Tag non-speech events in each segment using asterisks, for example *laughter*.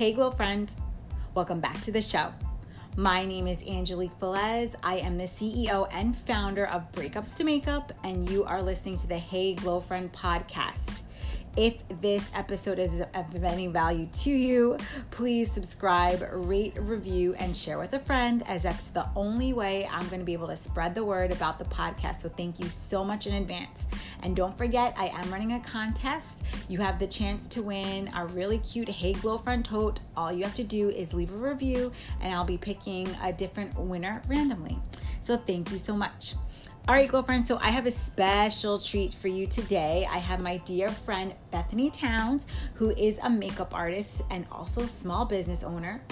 Hey, Glow friends, welcome back to the show. My name is Angelique Velez. I am the CEO and founder of Breakups to Makeup, and you are listening to the Hey Glow Friend podcast. If this episode is of any value to you, please subscribe, rate, review, and share with a friend, as that's the only way I'm going to be able to spread the word about the podcast. So, thank you so much in advance. And don't forget, I am running a contest. You have the chance to win a really cute Hey Glow Friend tote. All you have to do is leave a review, and I'll be picking a different winner randomly. So, thank you so much. All right, girlfriend. So I have a special treat for you today. I have my dear friend Bethany Towns, who is a makeup artist and also small business owner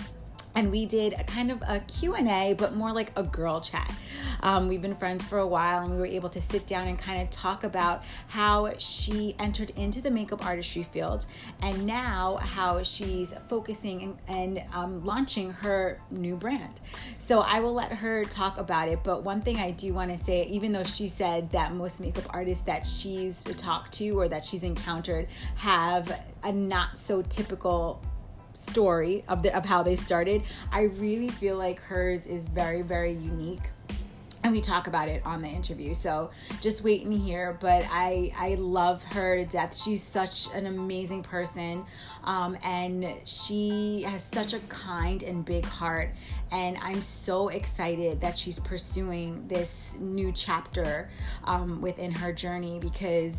and we did a kind of a q&a but more like a girl chat. Um, we've been friends for a while and we were able to sit down and kind of talk about how she entered into the makeup artistry field and now how she's focusing and, and um, launching her new brand. So i will let her talk about it but one thing i do want to say even though she said that most makeup artists that she's talked to or that she's encountered have a not so typical story of the of how they started. I really feel like hers is very very unique and we talk about it on the interview so just wait and hear but i i love her to death she's such an amazing person um, and she has such a kind and big heart and i'm so excited that she's pursuing this new chapter um, within her journey because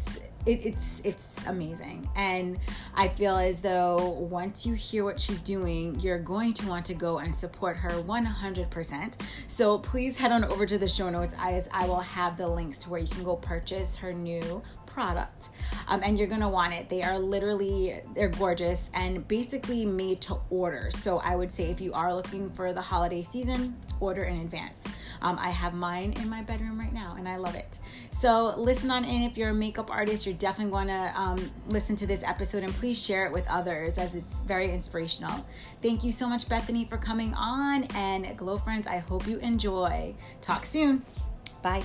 it, it's it's amazing. And i feel as though once you hear what she's doing you're going to want to go and support her 100% so please head on over to the show notes as i will have the links to where you can go purchase her new product. Um, and you're gonna want it. They are literally they're gorgeous and basically made to order. So i would say if you are looking for the holiday season order in advance um, I have mine in my bedroom right now and I love it. So listen on in if you're a makeup artist, you're definitely going to um, listen to this episode and please share it with others as it's very inspirational. Thank you so much, Bethany, for coming on. And Glow Friends, I hope you enjoy. Talk soon. Bye.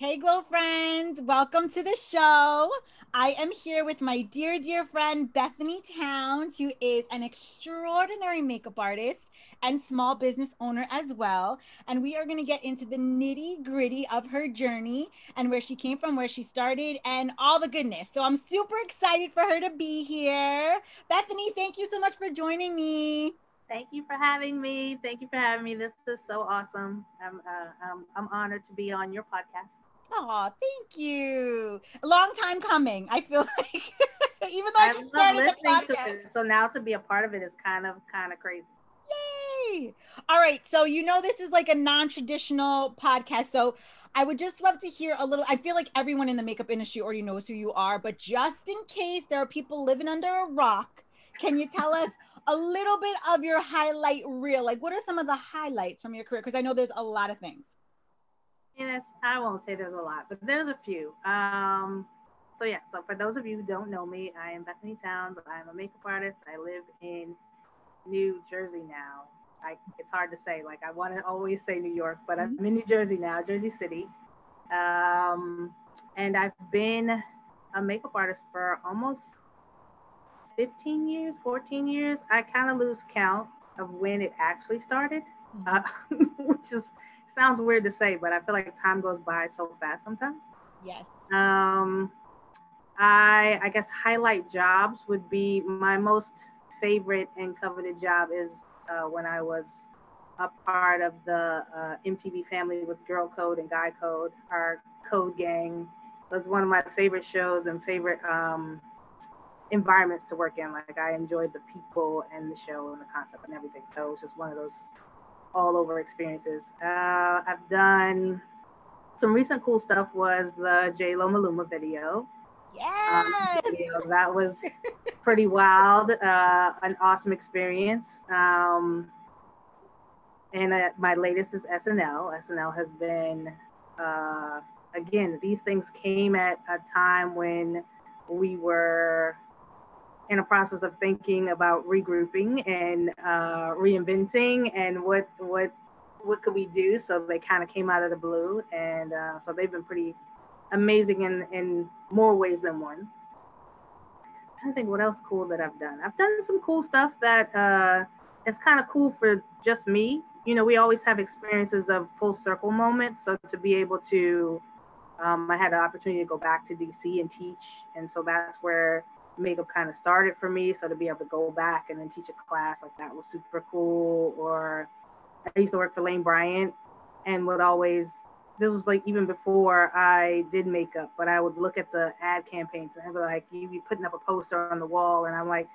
Hey, Glow friends, welcome to the show. I am here with my dear, dear friend Bethany Towns, who is an extraordinary makeup artist and small business owner as well. And we are going to get into the nitty gritty of her journey and where she came from, where she started, and all the goodness. So I'm super excited for her to be here. Bethany, thank you so much for joining me. Thank you for having me. Thank you for having me. This is so awesome. I'm, uh, I'm, I'm honored to be on your podcast. Oh, thank you. A long time coming. I feel *laughs* like even though I, I just started the podcast. so now to be a part of it is kind of kind of crazy. Yay! All right, so you know this is like a non-traditional podcast, so I would just love to hear a little. I feel like everyone in the makeup industry already knows who you are, but just in case there are people living under a rock, can you tell us a little bit of your highlight reel? Like, what are some of the highlights from your career? Because I know there's a lot of things. Yes, I won't say there's a lot, but there's a few. Um, so yeah, so for those of you who don't know me, I am Bethany Towns. I'm a makeup artist. I live in New Jersey now. I, it's hard to say. Like I want to always say New York, but I'm in New Jersey now, Jersey City. Um, and I've been a makeup artist for almost 15 years, 14 years. I kind of lose count of when it actually started, mm-hmm. uh, *laughs* which is sounds weird to say, but I feel like time goes by so fast sometimes. Yes. Um, I I guess highlight jobs would be my most favorite and coveted job is uh, when I was a part of the uh, MTV family with Girl Code and Guy Code. Our code gang was one of my favorite shows and favorite um, environments to work in. Like I enjoyed the people and the show and the concept and everything. So it was just one of those all over experiences. Uh, I've done some recent cool stuff was the J Lo Maluma video. Yeah, um, you know, that was pretty wild, uh, an awesome experience. Um, and uh, my latest is SNL. SNL has been, uh, again, these things came at a time when we were in a process of thinking about regrouping and uh, reinventing and what what what could we do. So they kind of came out of the blue, and uh, so they've been pretty amazing in in more ways than one. I'm trying to think what else cool that I've done. I've done some cool stuff that uh, is kind of cool for just me. You know, we always have experiences of full circle moments. So to be able to, um, I had an opportunity to go back to DC and teach, and so that's where makeup kind of started for me. So to be able to go back and then teach a class like that was super cool. Or I used to work for Lane Bryant and would always this was like even before I did makeup, but I would look at the ad campaigns and I'd be like, you'd be putting up a poster on the wall, and I'm like,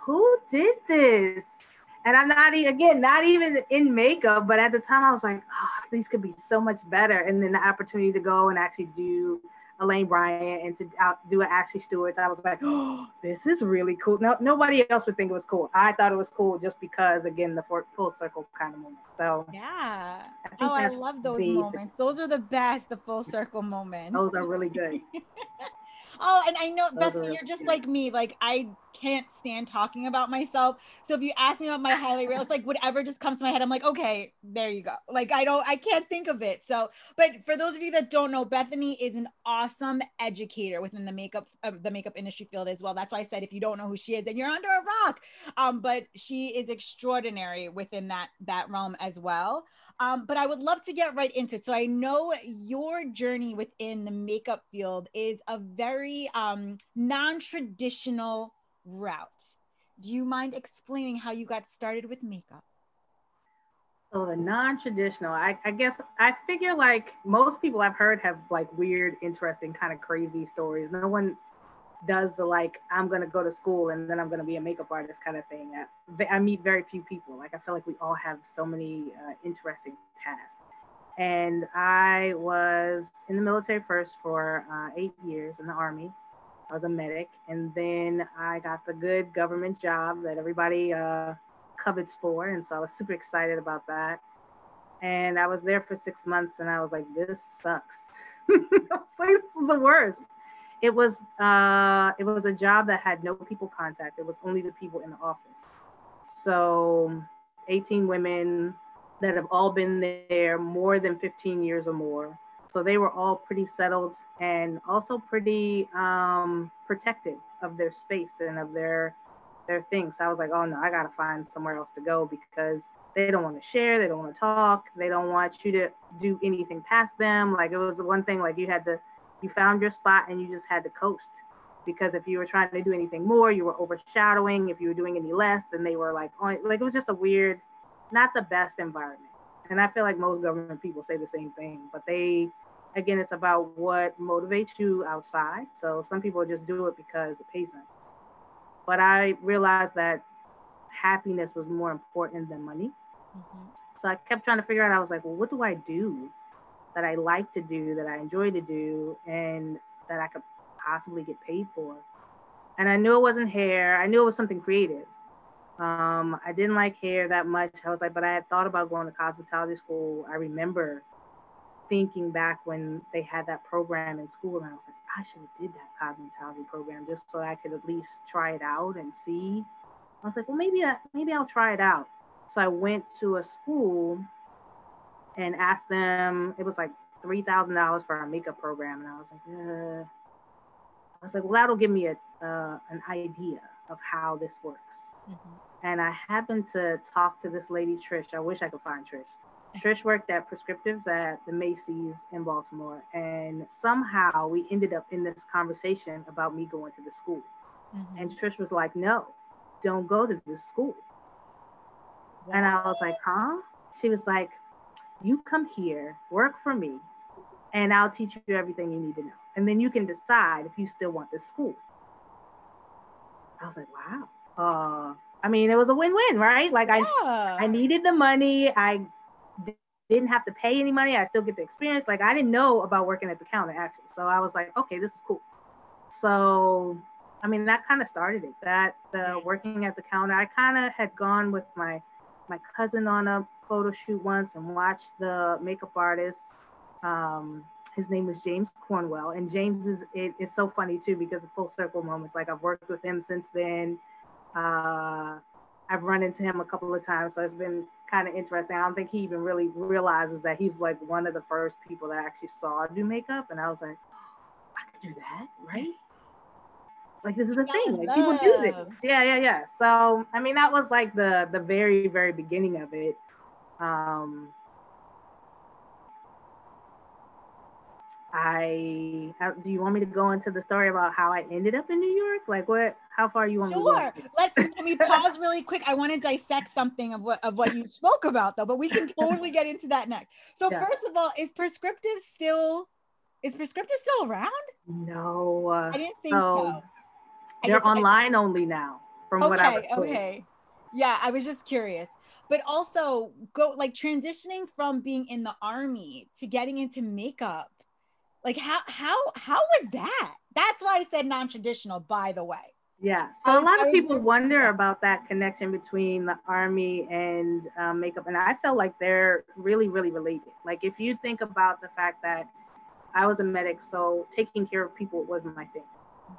who did this? And I'm not again, not even in makeup, but at the time I was like, ah, oh, these could be so much better. And then the opportunity to go and actually do a Lane Bryant and to out, do an Ashley Stewart's, I was like, oh, this is really cool. No, nobody else would think it was cool. I thought it was cool just because, again, the full circle kind of moment. So yeah. I oh, I love those basic. moments. Those are the best. The full circle moments. Those are really good. *laughs* Oh, and I know, Bethany, you're just like me. Like, I can't stand talking about myself. So if you ask me about my highlight reel, it's like whatever just comes to my head. I'm like, okay, there you go. Like, I don't, I can't think of it. So, but for those of you that don't know, Bethany is an awesome educator within the makeup, uh, the makeup industry field as well. That's why I said if you don't know who she is, then you're under a rock. Um, but she is extraordinary within that that realm as well. Um, but I would love to get right into it. So I know your journey within the makeup field is a very um, non traditional route. Do you mind explaining how you got started with makeup? So the non-traditional, I, I, guess I figure like most people I've heard have like weird, interesting, kind of crazy stories. No one does the like I'm gonna go to school and then I'm gonna be a makeup artist kind of thing. I, I meet very few people. Like I feel like we all have so many uh, interesting paths. And I was in the military first for uh, eight years in the army. I was a medic, and then I got the good government job that everybody uh, covets for, and so I was super excited about that. And I was there for six months, and I was like, "This sucks." *laughs* I was like, "This is the worst." It was uh, it was a job that had no people contact. It was only the people in the office. So 18 women that have all been there more than 15 years or more. So they were all pretty settled and also pretty um, protective of their space and of their their things. So I was like, oh no, I gotta find somewhere else to go because they don't want to share, they don't want to talk, they don't want you to do anything past them. Like it was one thing like you had to you found your spot and you just had to coast. Because if you were trying to do anything more you were overshadowing. If you were doing any less then they were like on like it was just a weird not the best environment. And i feel like most government people say the same thing but they again it's about what motivates you outside. So some people just do it because it pays them. But i realized that happiness was more important than money. Mm-hmm. so i kept trying to figure out i was like well what do i do that I like to do, that I enjoy to do, and that I could possibly get paid for. And I knew it wasn't hair. I knew it was something creative. Um, I didn't like hair that much. I was like, but I had thought about going to cosmetology school. I remember thinking back when they had that program in school, and I was like, I should have did that cosmetology program just so I could at least try it out and see. I was like, well, maybe I, maybe I'll try it out. So I went to a school and asked them. It was like three thousand dollars for our makeup program, and I was like, uh. I was like, well, that'll give me a uh, an idea of how this works. Mm-hmm. And I happened to talk to this lady, Trish. I wish I could find Trish. Trish worked at Prescriptives at the Macy's in Baltimore, and somehow we ended up in this conversation about me going to the school. Mm-hmm. And Trish was like, "No, don't go to the school." Wow. And I was like, "Huh?" She was like, you come here, work for me, and I'll teach you everything you need to know. And then you can decide if you still want this school. I was like, wow. Uh, I mean, it was a win-win, right? Like yeah. I, I needed the money. I didn't have to pay any money. I still get the experience. Like I didn't know about working at the counter actually. So I was like, okay, this is cool. So, I mean, that kind of started it. That the working at the counter, I kind of had gone with my my cousin on a photo shoot once and watched the makeup artist. Um, his name was James Cornwell, and James is it, it's so funny too because the full circle moments. Like I've worked with him since then. Uh, I've run into him a couple of times, so it's been kind of interesting. I don't think he even really realizes that he's like one of the first people that I actually saw do makeup, and I was like, oh, I could do that, right? Like this is a thing. Like people do this. Yeah, yeah, yeah. So I mean, that was like the the very very beginning of it. Um, I how, do you want me to go into the story about how I ended up in New York? Like what? How far you want sure. me? Sure. Let's can we pause really quick? I want to dissect something of what of what you spoke about though, but we can totally get into that next. So yeah. first of all, is prescriptive still is prescriptive still around? No, I didn't think so. so. They're online I, only now, from okay, what I was told. Okay. Yeah, I was just curious but also go like transitioning from being in the army to getting into makeup like how how how was that? That's why I said non-traditional, by the way. Yeah. So a lot of people wonder about that connection between the army and um, makeup, and I felt like they're really, really related. Like if you think about the fact that I was a medic, so taking care of people wasn't my thing.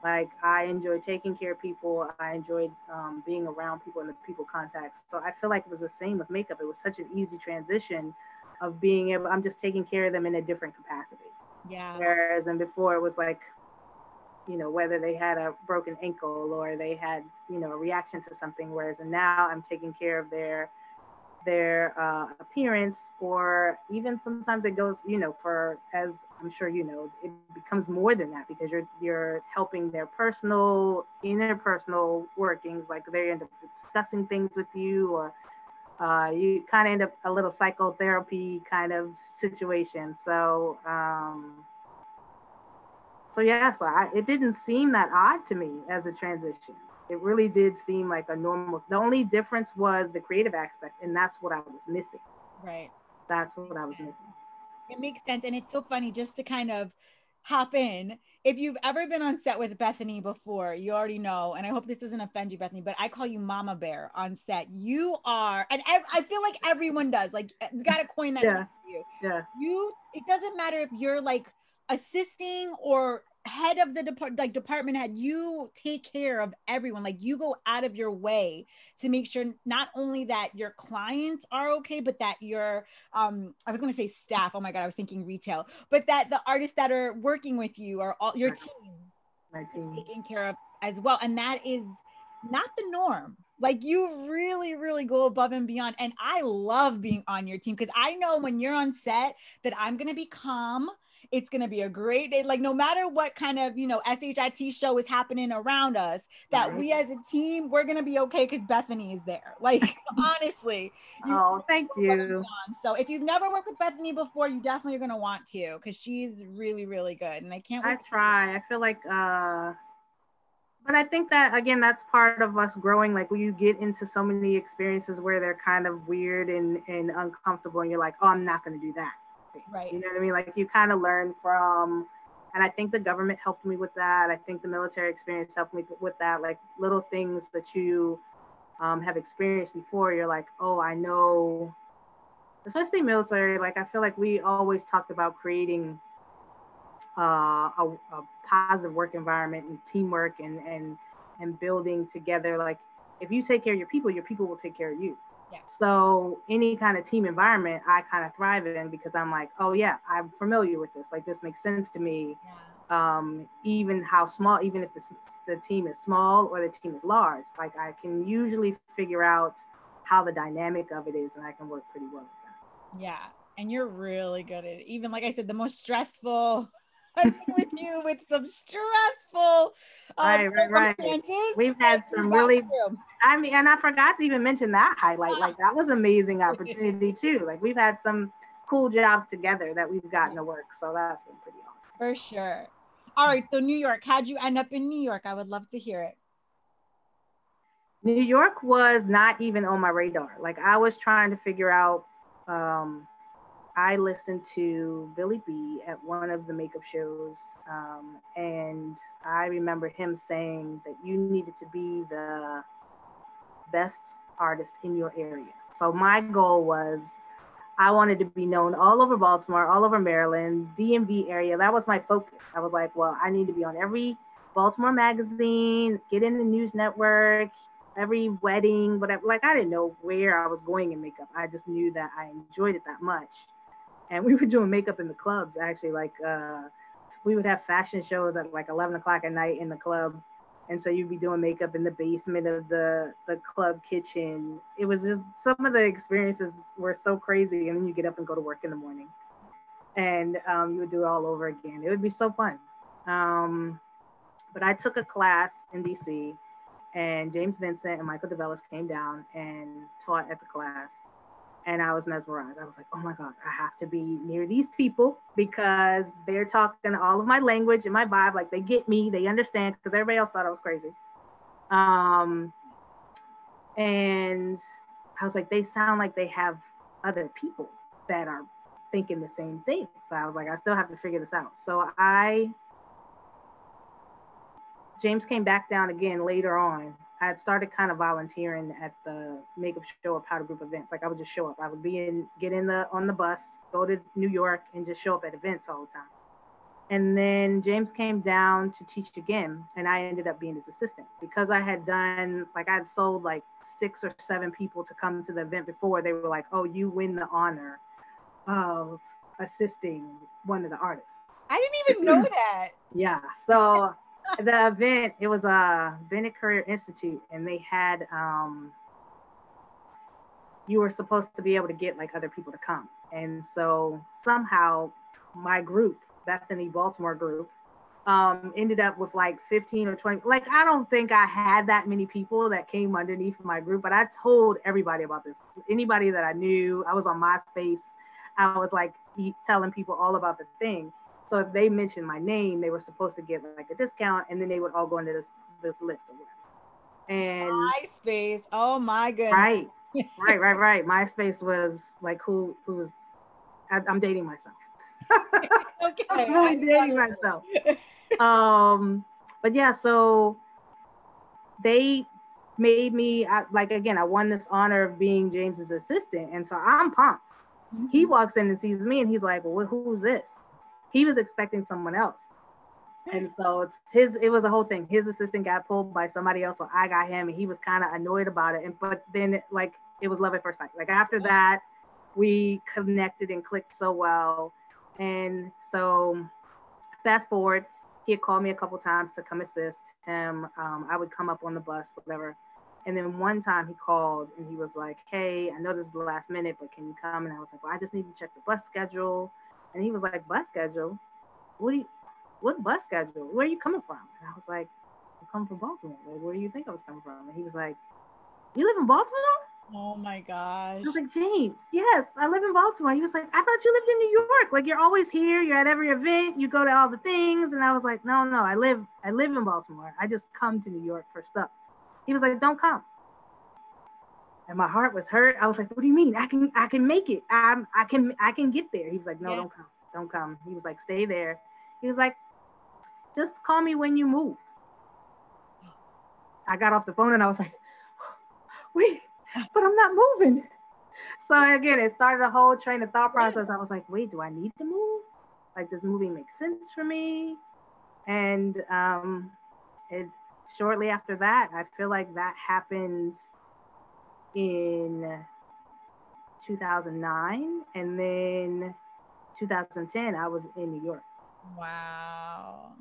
Like I enjoyed taking care of people. I enjoyed um, being around people and the people contacts. So I feel like it was the same with makeup. It was such an easy transition of being able. I'm just taking care of them in a different capacity. Yeah. Whereas and before it was like, you know, whether they had a broken ankle or they had, you know, a reaction to something. Whereas and now I'm taking care of their their uh, appearance or even sometimes it goes you know for as i'm sure you know it becomes more than that because you're you're helping their personal interpersonal workings like they end up discussing things with you or uh, you kind of end up a little psychotherapy kind of situation. So, um, so yeah, so I, it didn't seem that odd to me as a transition. It really did seem like a normal. The only difference was the creative aspect, and that's what I was missing. Right. That's what I was missing. It makes sense, and it's so funny just to kind of hop in. If you've ever been on set with Bethany before, you already know, and I hope this doesn't offend you, Bethany, but I call you Mama Bear on set. You are, and ev- I feel like everyone does. Like, eh, we got to coin that yeah. you. Yeah. You, it doesn't matter if you're like assisting or head of the depart like department head you take care of everyone. Like you go out of your way to make sure not only that your clients are okay but that your um i was going to say staff. Oh my god i was thinking retail. But that the artists that are working with you are all your team my team. taken care of as well. And that is not the norm. Like you really really go above and beyond. And i love being on your team because i know when you're on set that i'm going to be calm it's going to be a great day. Like, no matter what kind of, you know, SHIT show is happening around us, that right. we as a team, we're going to be okay because Bethany is there. *laughs* Like, honestly. Oh, thank you. So, if you've never worked with Bethany before, you definitely are going to want to because she's really, really good. And I can't I try. I feel like, uh, but I think that again, that's part of us growing. Like when you get into so many experiences where they're kind of weird and, and uncomfortable, and you're like, oh, I'm not going to do that. Right. You know what I mean? Like you kind of learn from, and I think the government helped me with that. I think the military experience helped me with that. Like little things that you um, have experienced before, you're like, oh, I know. Especially military, like I feel like we always talked about creating uh, a, a positive work environment and teamwork and and and building together. Like if you take care of your people, your people will take care of you. Yeah. So any kind of team environment, I kind of thrive in because I'm like, oh yeah, I'm familiar with this. Like this makes sense to me. Yeah. Um, even how small, even if the, the team is small or the team is large, like I can usually figure out how the dynamic of it is, and I can work pretty well with that. Yeah, and you're really good at it. Even like I said, the most stressful I've with you with some stressful uh, right, right, right. We've had some really, I mean, and I forgot to even mention that highlight. Like that was amazing *laughs* opportunity too. Like we've had some cool jobs together that we've gotten to work. So that's been pretty awesome. For sure. All right. So New York, how'd you end up in New York? I would love to hear it. New York was not even on my radar. Like I was trying to figure out um, I listened to Billy B at one of the makeup shows, um, and I remember him saying that you needed to be the best artist in your area So my goal was I wanted to be known all over Baltimore, all over Maryland, DMV area. That was my focus. I was like, well, I need to be on every Baltimore magazine, get in the news network, every wedding, whatever. like I didn't know where I was going in makeup. I just knew that I enjoyed it that much. And we were doing makeup in the clubs actually, like uh, we would have fashion shows at like 11 o'clock at night in the club. And so you'd be doing makeup in the basement of the the club kitchen. It was just some of the experiences were so crazy and then you get up and go to work in the morning. And um, you would do it all over again. It would be so fun. Um, but i took a class in dc and james vincent and michael DeVellis came down and taught at the class and I was mesmerized. I was like, oh my God, I have to be near these people because they're talking all of my language and my vibe. Like they get me, they understand because everybody else thought I was crazy. Um, and I was like, they sound like they have other people that are thinking the same thing. So I was like, I still have to figure this out. So I, James came back down again later on I had started kind of volunteering at the makeup show or powder group events. Like I would just show up. I would be in, get in the on the bus, go to New York, and just show up at events all the time. And then James came down to teach again, and I ended up being his assistant because I had done like I had sold like six or seven people to come to the event before. They were like, "Oh, you win the honor of assisting one of the artists." I didn't even know *clears throat* that. yeah. So the event it was a Bennett Career Institute, and they had um, you were supposed to be able to get like other people to come, and so somehow my group, Bethany Baltimore group, um, ended up with like 15 or 20. Like I don't think I had that many people that came underneath my group, but I told everybody about this. Anybody that I knew, I was on MySpace. I was like telling people all about the thing. So if they mentioned my name, they were supposed to get like a discount, and then they would all go into this this list or whatever. And MySpace, oh my goodness! Right, right, right, right. MySpace was like who who's I, am dating myself. *laughs* *laughs* okay, I'm really dating myself. um, but yeah, so they made me I, like again. I won this honor of being James's assistant, and so I'm pumped. Mm-hmm. He walks in and sees me, and he's like, "Well, who's this?" He was expecting someone else. And so it's his, it was a whole thing. His assistant got pulled by somebody else. So I got him and he was kind of annoyed about it. And, but then like, it was love at first sight. Like after that, we connected and clicked so well. And so fast forward, he had called me a couple times to come assist him. Um, I would come up on the bus, whatever. And then one time he called and he was like, Hey, I know this is the last minute, but can you come? And I was like, Well, I just need to check the bus schedule. And he was like, bus schedule? What do you, what bus schedule? Where are you coming from? And I was like, I'm coming from Baltimore. Like, where do you think I was coming from? And he was like, you live in Baltimore? Oh my gosh. I was like, James, yes, I live in Baltimore. He was like, I thought you lived in New York. Like you're always here. You're at every event. You go to all the things. And I was like, no, no, I live, I live in Baltimore. I just come to New York for stuff. He was like, don't come and my heart was hurt. I was like, "What do you mean? I can I can make it. I'm I can I can get there." He was like, "No, yeah. don't come. Don't come." He was like, "Stay there." He was like, "Just call me when you move." I got off the phone and I was like, *gasps* "Wait, but I'm not moving." So again, it started a whole train of thought process. I was like, "Wait, do I need to move? Like, does moving make sense for me?" And um, it shortly after that, I feel like that happened in 2009 and then 2010 I was in New York. Wow.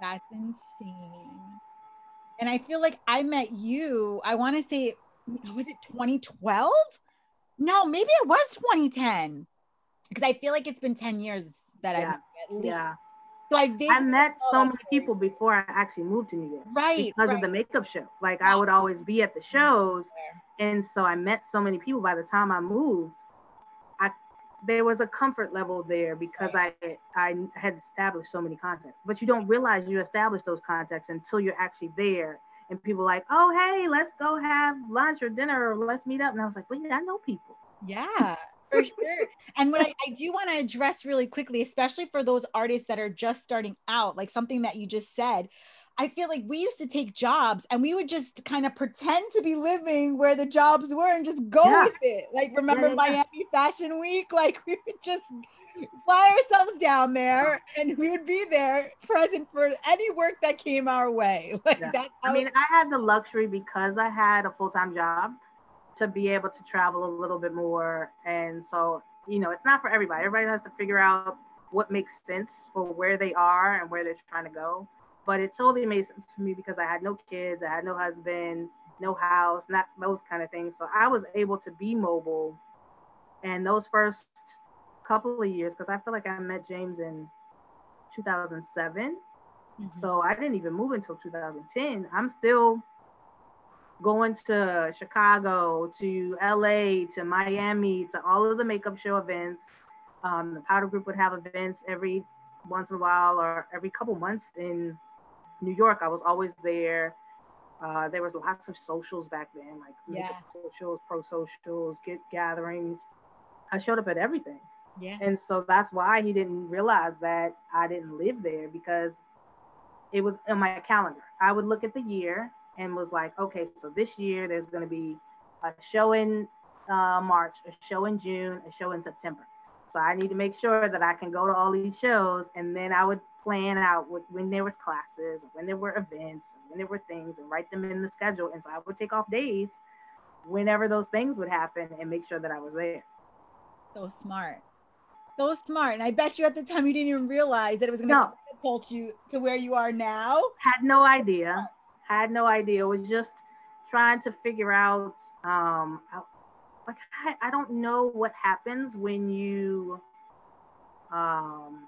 That's insane. And I feel like I met you, I want to say was it 2012? No, maybe it was 2010. Because I feel like it's been 10 years that yeah. I've Yeah. So I, I met so many people before I actually moved to New York. Right. Because right. of the makeup show. Like I would always be at the mm-hmm. shows. And so I met so many people by the time I moved. I there was a comfort level there because right. I I had established so many contacts. But you don't realize you established those contacts until you're actually there and people like, oh hey, let's go have lunch or dinner or let's meet up. And I was like, wait, I know people. Yeah for sure. And what I, I do want to address really quickly, especially for those artists that are just starting out, like something that you just said, I feel like we used to take jobs and we would just kind of pretend to be living where the jobs were and just go yeah. with it. Like remember yeah, yeah, Miami Fashion Week? Like we would just fly ourselves down there and we would be there present for any work that came our way. *laughs* Like that's I mean, I had the luxury because I had a full-time job to be able to travel a little bit more. And so, you know, it's not for everybody. Everybody has to figure out what makes sense for where they are and where they're trying to go. But it totally made sense for me because I had no kids, I had no husband, no house, not those kind of things. So I was able to be mobile. And those first couple of years, because I feel like I met James in 2007. Mm-hmm. So I didn't even move until 2010. I'm still going to Chicago, to LA, to Miami, to all of the makeup show events. Um, the Powder Group would have events every once in a while or every couple months in New York. I was always there. Uh, there was lots of socials back then, like yeah. socials, pro socials, get gatherings. I showed up at everything. Yeah. And so that's why he didn't realize that I didn't live there because it was in my calendar. I would look at the year and was like, okay, so this year there's going to be a show in uh, March, a show in June, a show in September. So I need to make sure that I can go to all these shows, and then I would plan out what, when there was classes, when there were events, when there were things, and write them in the schedule. And so I would take off days whenever those things would happen, and make sure that I was there. So smart, so smart. And I bet you at the time you didn't even realize that it was going to no. catapult you to where you are now. Had no idea had no idea. Was just trying to figure out, um, like I, I don't know what happens when you, um,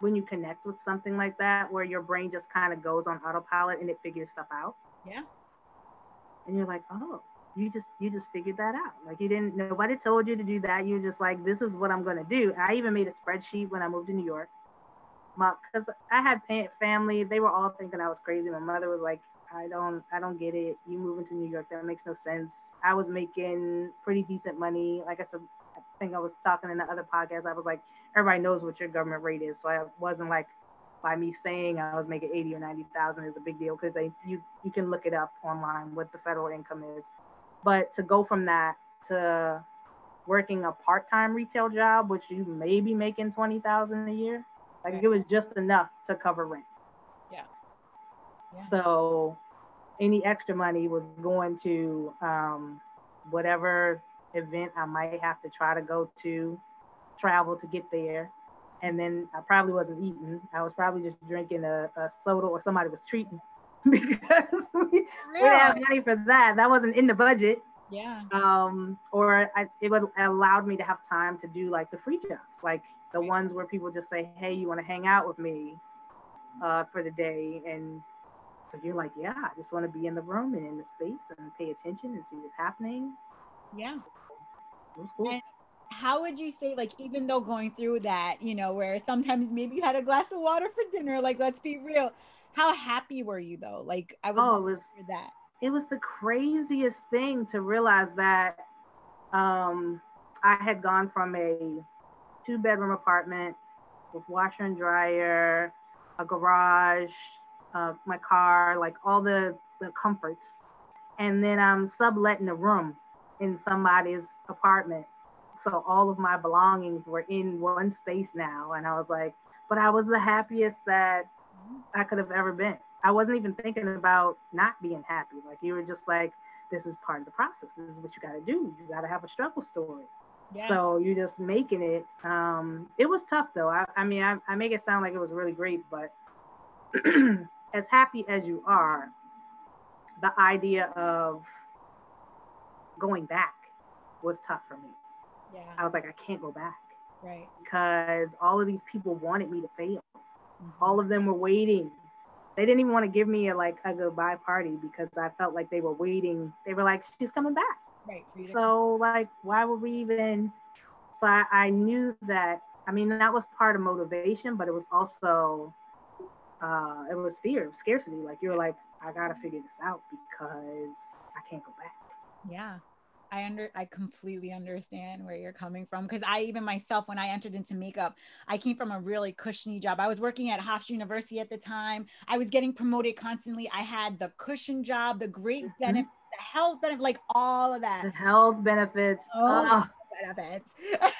when you connect with something like that, where your brain just kind of goes on autopilot and it figures stuff out. Yeah. And you're like, oh, you just you just figured that out. Like you didn't nobody told you to do that. You're just like, this is what I'm gonna do. I even made a spreadsheet when I moved to New York. Because I had family, they were all thinking I was crazy. My mother was like, I don't I don't get it. You moving to New York, that makes no sense. I was making pretty decent money. Like I said, I think I was talking in the other podcast. I was like, everybody knows what your government rate is. So I wasn't like by me saying I was making 80 or 90,000 is a big deal because they you you can look it up online what the federal income is. But to go from that to working a part-time retail job, which you may be making 20,000 a year, like it was just enough to cover rent. So any extra money was going to um, whatever event I might have to try to go to, travel to get there. And then I probably wasn't eating. I was probably just drinking a, a soda or somebody was treating *laughs* because we, we, didn't have money for that. That wasn't in the budget. Yeah. Um, or I, it would allowed me to have time to do like the free jobs, like the ones where people just say, "Hey, you want to hang out with me uh, for the day?" and so you're like, yeah, I just want to be in the room and in the space and pay attention and see what's happening. Yeah. It was cool. And how would you say, like, even though going through that, you know, where sometimes maybe you had a glass of water for dinner, like, let's be real. How happy were you though? Like, I would oh, it was that. It was the craziest thing to realize that um, I had gone from a two bedroom apartment with washer and dryer, a garage, uh, my car, like all the, the comforts. And then I'm subletting a room in somebody's apartment. So all of my belongings were in one space now. And I was like, but I was the happiest that I could have ever been. I wasn't even thinking about not being happy. Like you were just like, this is part of the process. This is what you got to do. You got to have a struggle story. Yeah. So you're just making it. Um, it was tough though. I, I mean, I, I make it sound like it was really great, but *clears throat* as happy as you are, the idea of going back was tough for me. Yeah. I was like, I can't go back. Right. Because all of these people wanted me to fail. Mm-hmm. All of them were waiting. They didn't even want to give me a like a goodbye party because I felt like they were waiting. They were like, she's coming back. Right. So like, why would we even? So I, I knew that. I mean, that was part of motivation, but it was also uh, it was fear, of scarcity. Like you're like, I gotta figure this out because I can't go back. Yeah. I under I completely understand where you're coming from because I even myself when I entered into makeup, I came from a really cushiony job. I was working at Hofstra University at the time. I was getting promoted constantly. I had the cushion job, the great mm-hmm. benefits, the health benefit, like all of that. The health benefits. Oh, oh. benefits. *laughs*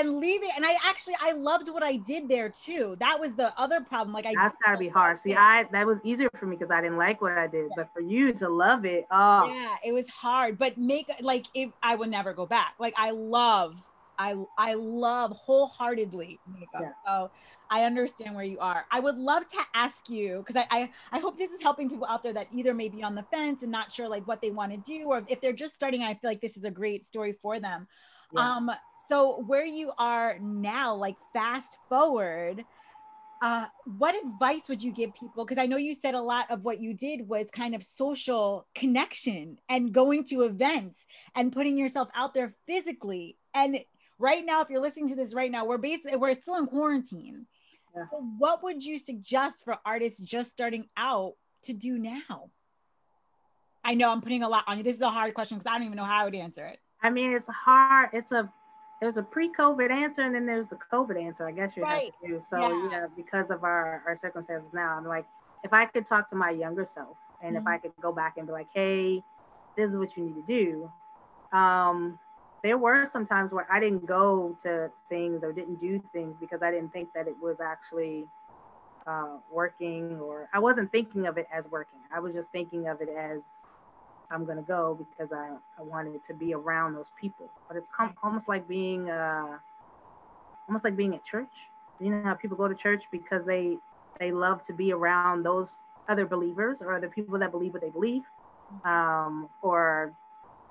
and leave it. And I actually I loved what I did there too. That was the other problem. Like I that's gotta be hard. See, I that was easier for me because I didn't like what I did, yeah. but for you to love it, oh yeah, it was hard. But make like if I would never go back. Like I love I I love wholeheartedly makeup. Yeah. So I understand where you are. I would love to ask you because I, I I hope this is helping people out there that either may be on the fence and not sure like what they want to do, or if they're just starting. I feel like this is a great story for them. Yeah. Um, so where you are now, like fast forward, uh, what advice would you give people? Because I know you said a lot of what you did was kind of social connection and going to events and putting yourself out there physically. And right now, if you're listening to this right now, we're basically we're still in quarantine. Yeah. So what would you suggest for artists just starting out to do now? I know I'm putting a lot on you. This is a hard question because I don't even know how I would answer it. I mean, it's hard. It's a there's a pre-COVID answer and then there's the COVID answer. I guess you right. have to do. So yeah. yeah, because of our our circumstances now, I'm like, if I could talk to my younger self and mm-hmm. if I could go back and be like, hey, this is what you need to do. Um, there were some times where I didn't go to things or didn't do things because I didn't think that it was actually uh, working or I wasn't thinking of it as working. I was just thinking of it as I'm gonna go because I, I wanted to be around those people. But it's com- almost like being uh, almost like being at church. You know how people go to church because they they love to be around those other believers or other people that believe what they believe, um, or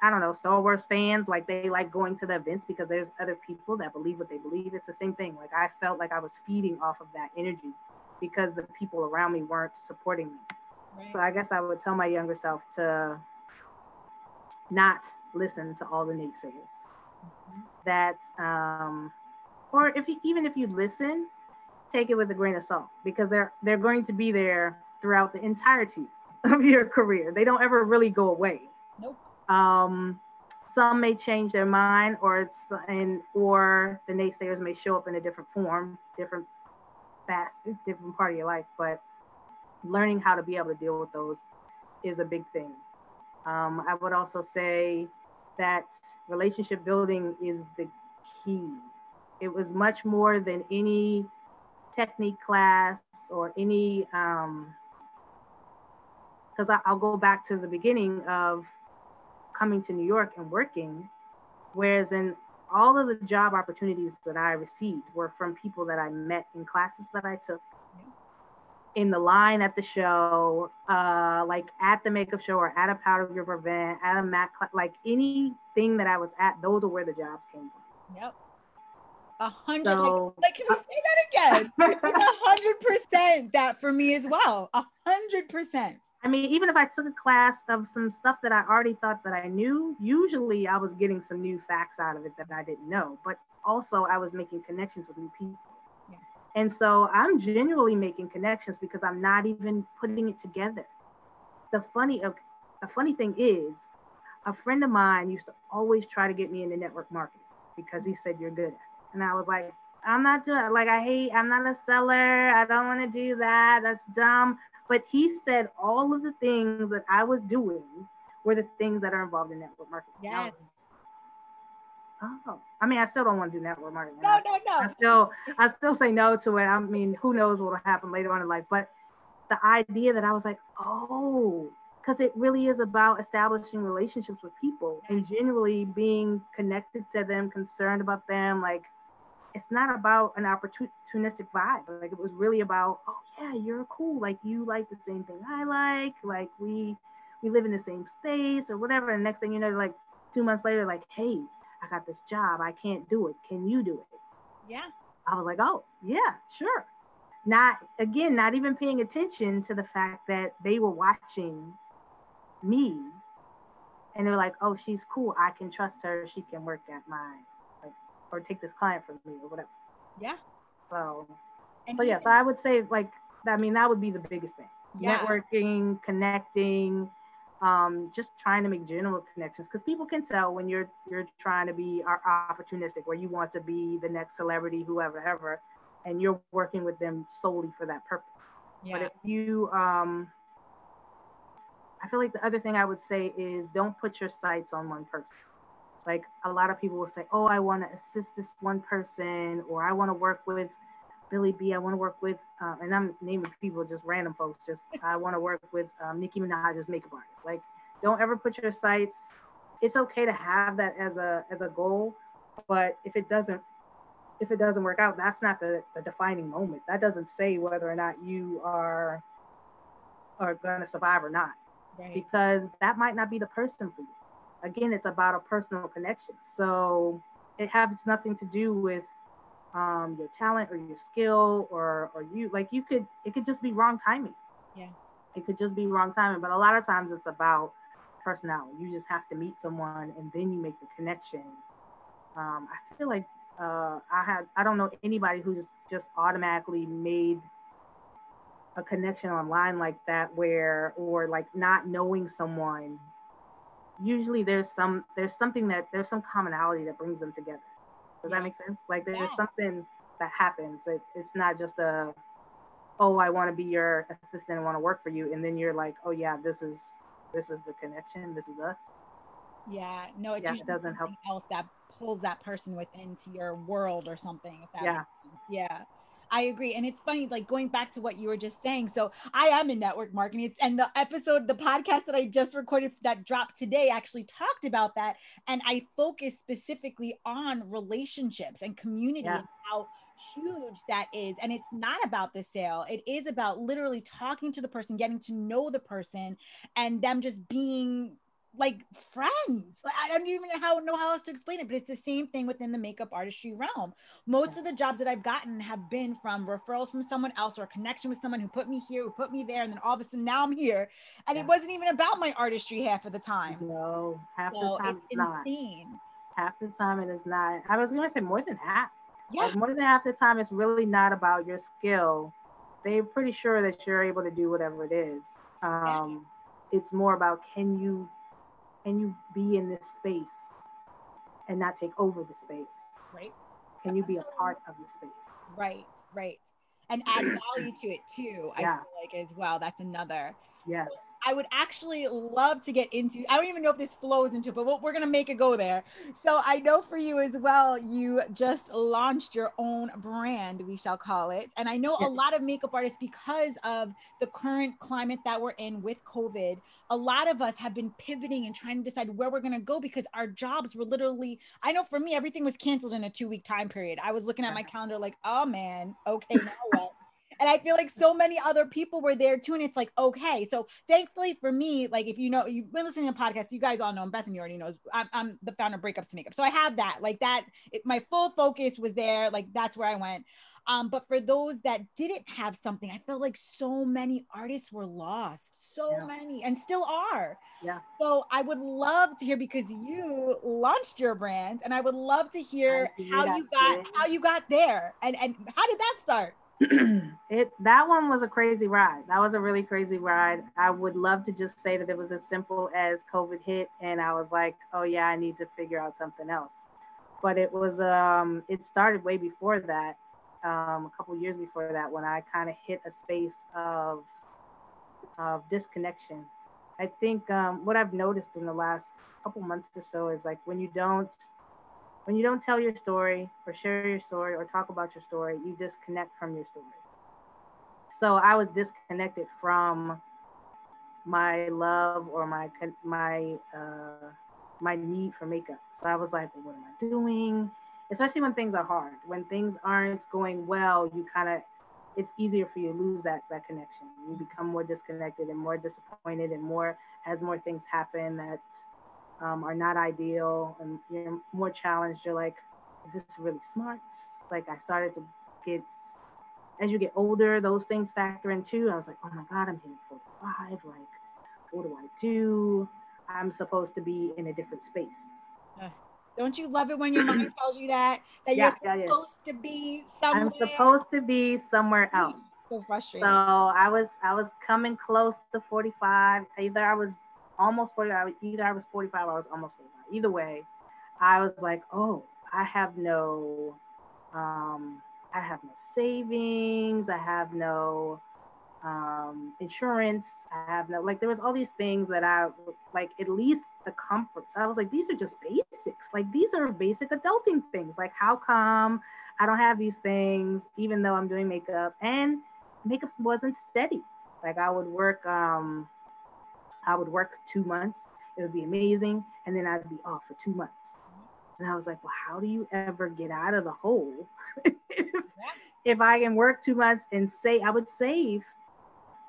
I don't know Star Wars fans like they like going to the events because there's other people that believe what they believe. It's the same thing. Like I felt like I was feeding off of that energy because the people around me weren't supporting me. Right. So I guess I would tell my younger self to not listen to all the naysayers. Mm-hmm. That's, um, or if you, even if you listen, take it with a grain of salt because they're they're going to be there throughout the entirety of your career. They don't ever really go away. Nope. Um, some may change their mind, or it's and or the naysayers may show up in a different form, different fast, different part of your life. But learning how to be able to deal with those is a big thing. Um, I would also say that relationship building is the key. It was much more than any technique class or any, because um, I'll go back to the beginning of coming to New York and working, whereas in all of the job opportunities that I received were from people that I met in classes that I took in the line at the show, uh, like at the makeup show or at a Powder River event, at a Mac, like anything that I was at, those are where the jobs came from. Yep. A hundred. So, like, like, can we *laughs* say that again? A hundred percent that for me as well. A hundred percent. I mean, even if I took a class of some stuff that I already thought that I knew, usually I was getting some new facts out of it that I didn't know. But also, I was making connections with new people. And so I'm genuinely making connections because I'm not even putting it together. The funny of the funny thing is, a friend of mine used to always try to get me into network marketing because he said you're good at it. And I was like, I'm not doing like I hate, I'm not a seller. I don't want to do that. That's dumb. But he said all of the things that I was doing were the things that are involved in network marketing. Yes. Oh, I mean, I still don't want to do network marketing. No, no, no. I still, I still say no to it. I mean, who knows what will happen later on in life? But the idea that I was like, oh, because it really is about establishing relationships with people and genuinely being connected to them, concerned about them. Like, it's not about an opportunistic vibe. Like, it was really about, oh yeah, you're cool. Like, you like the same thing I like. Like, we we live in the same space or whatever. And next thing you know, like two months later, like, hey, I got this job. I can't do it. Can you do it? Yeah. I was like, oh, yeah, sure. Not, again, not even paying attention to the fact that they were watching me and they're like, oh, she's cool. I can trust her. She can work at mine like, or take this client from me or whatever. Yeah. So, and so yeah, so I would say, like, I mean, that would be the biggest thing. Yeah. Networking, connecting, um, just trying to make general connections because people can tell when you're you're trying to be opportunistic, where you want to be the next celebrity, whoever, ever, and you're working with them solely for that purpose. Yeah. But if you, um, I feel like the other thing I would say is don't put your sights on one person. Like a lot of people will say, "Oh, I want to assist this one person," or "I want to work with." Billy B. I want to work with, uh, and I'm naming people just random folks. Just I want to work with um, Nicki Minaj's makeup artist. Like, don't ever put your sights. It's okay to have that as a as a goal, but if it doesn't if it doesn't work out, that's not the, the defining moment. That doesn't say whether or not you are are going to survive or not, right. because that might not be the person for you. Again, it's about a personal connection. So it has nothing to do with um, your talent or your skill or or you like you could it could just be wrong timing. Yeah. It could just be wrong timing, but a lot of times it's about personality. You just have to meet someone and then you make the connection. Um, I feel like uh, I had I don't know anybody who just just automatically made a connection online like that where or like not knowing someone usually there's some there's something that there's some commonality that brings them together does that make sense? Like there's yeah. something that happens. It, it's not just a, oh, I want to be your assistant and want to work for you, and then you're like, oh yeah, this is this is the connection. This is us. Yeah. No, it, yeah, it doesn't help. Else that pulls that person within to your world or something. yeah. Yeah. I agree. And it's funny, like going back to what you were just saying. So I am in network marketing. It's, and the episode, the podcast that I just recorded that dropped today actually talked about that. And I focus specifically on relationships and community yeah. and how huge that is. And it's not about the sale, it is about literally talking to the person, getting to know the person, and them just being like friends. I don't even know how know how else to explain it, but it's the same thing within the makeup artistry realm. Most of the jobs that I've gotten have been from referrals from someone else or a connection with someone who put me here, who put me there, and then all of a sudden now I'm here. And yeah. it wasn't even about my artistry half of the time. No, half so the time it's, it's insane. not. Half the time it is not. I was gonna say more than half. Yeah. Like more than half the time it's really not about your skill. They're pretty sure that you're able to do whatever it is. Um, yeah. it's more about can you can you be in this space and not take over the space? Right. Can you be a part of the space? Right, right. And add value to it too, I yeah. feel like as well. That's another. Yes. I would actually love to get into. I don't even know if this flows into, but we're gonna make it go there. So I know for you as well, you just launched your own brand, we shall call it, and I know a lot of makeup artists because of the current climate that we're in with COVID. A lot of us have been pivoting and trying to decide where we're gonna go because our jobs were literally. I know for me, everything was canceled in a two week time period. I was looking at my calendar like, oh man, okay, now what? And I feel like so many other people were there too. And it's like, okay. So thankfully for me, like if you know, you've been listening to podcasts, you guys all know, Bethany already knows, I'm, I'm the founder of Breakups to Makeup. So I have that, like that, it, my full focus was there. Like that's where I went. Um, but for those that didn't have something, I felt like so many artists were lost, so yeah. many, and still are. Yeah. So I would love to hear because you launched your brand, and I would love to hear how you got how you got there, and and how did that start? *clears throat* it that one was a crazy ride. That was a really crazy ride. I would love to just say that it was as simple as COVID hit and I was like, oh yeah, I need to figure out something else. But it was um it started way before that, um, a couple years before that when I kind of hit a space of of disconnection. I think um, what I've noticed in the last couple months or so is like when you don't when you don't tell your story or share your story or talk about your story, you disconnect from your story. So I was disconnected from my love or my my uh, my need for makeup. So I was like, well, what am I doing? Especially when things are hard. When things aren't going well, you kind of it's easier for you to lose that that connection. You become more disconnected and more disappointed, and more as more things happen that um, are not ideal and you're more challenged. You're like, is this really smart? Like I started to get, as you get older, those things factor in too. I was like, oh my God, I'm hitting 45. Like, what do I do? I'm supposed to be in a different space. don't you love it when your mind tells you that that yeah, you're yeah, supposed yeah. to be somewhere? I'm supposed to be somewhere else. So frustrating. So I was I was coming close to 45. Either I was almost 40 hours. Either I was 45 hours, almost 45. Either way, I was like, oh, I have no, um, I have no savings. I have no um, insurance. I have no, like, there was all these things that I, like, at least the comforts. I was like, these are just basics. Like, these are basic adulting things. Like, how come I don't have these things, even though I'm doing makeup? And makeup wasn't steady. Like, I would work, um, I would work two months. It would be amazing. And then I'd be off for two months. And I was like, well, how do you ever get out of the hole? *laughs* if, I can work two months and say, I would save,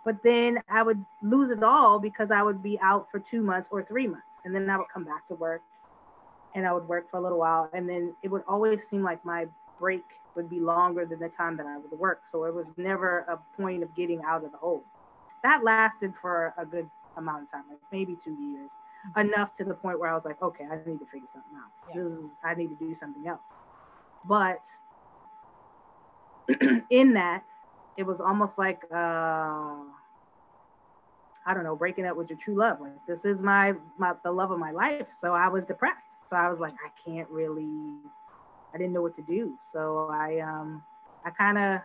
but then I would lose it all because I would be out for two months or three months. And then I would come back to work and I would work for a little while. And then it would always seem like my break would be longer than the time that I would work. So it was never a point of getting out of the hole. That lasted for a good amount of time, like maybe two years, enough to the point where I was like, okay, I need to figure something out. Yeah. This is, I need to do something else. But *clears throat* in that, it was almost like, uh, I don't know, breaking up with your true love. Like this is my, my the love of my life. So I was depressed. So I was like, I can't really, I didn't know what to do. So I um I kind of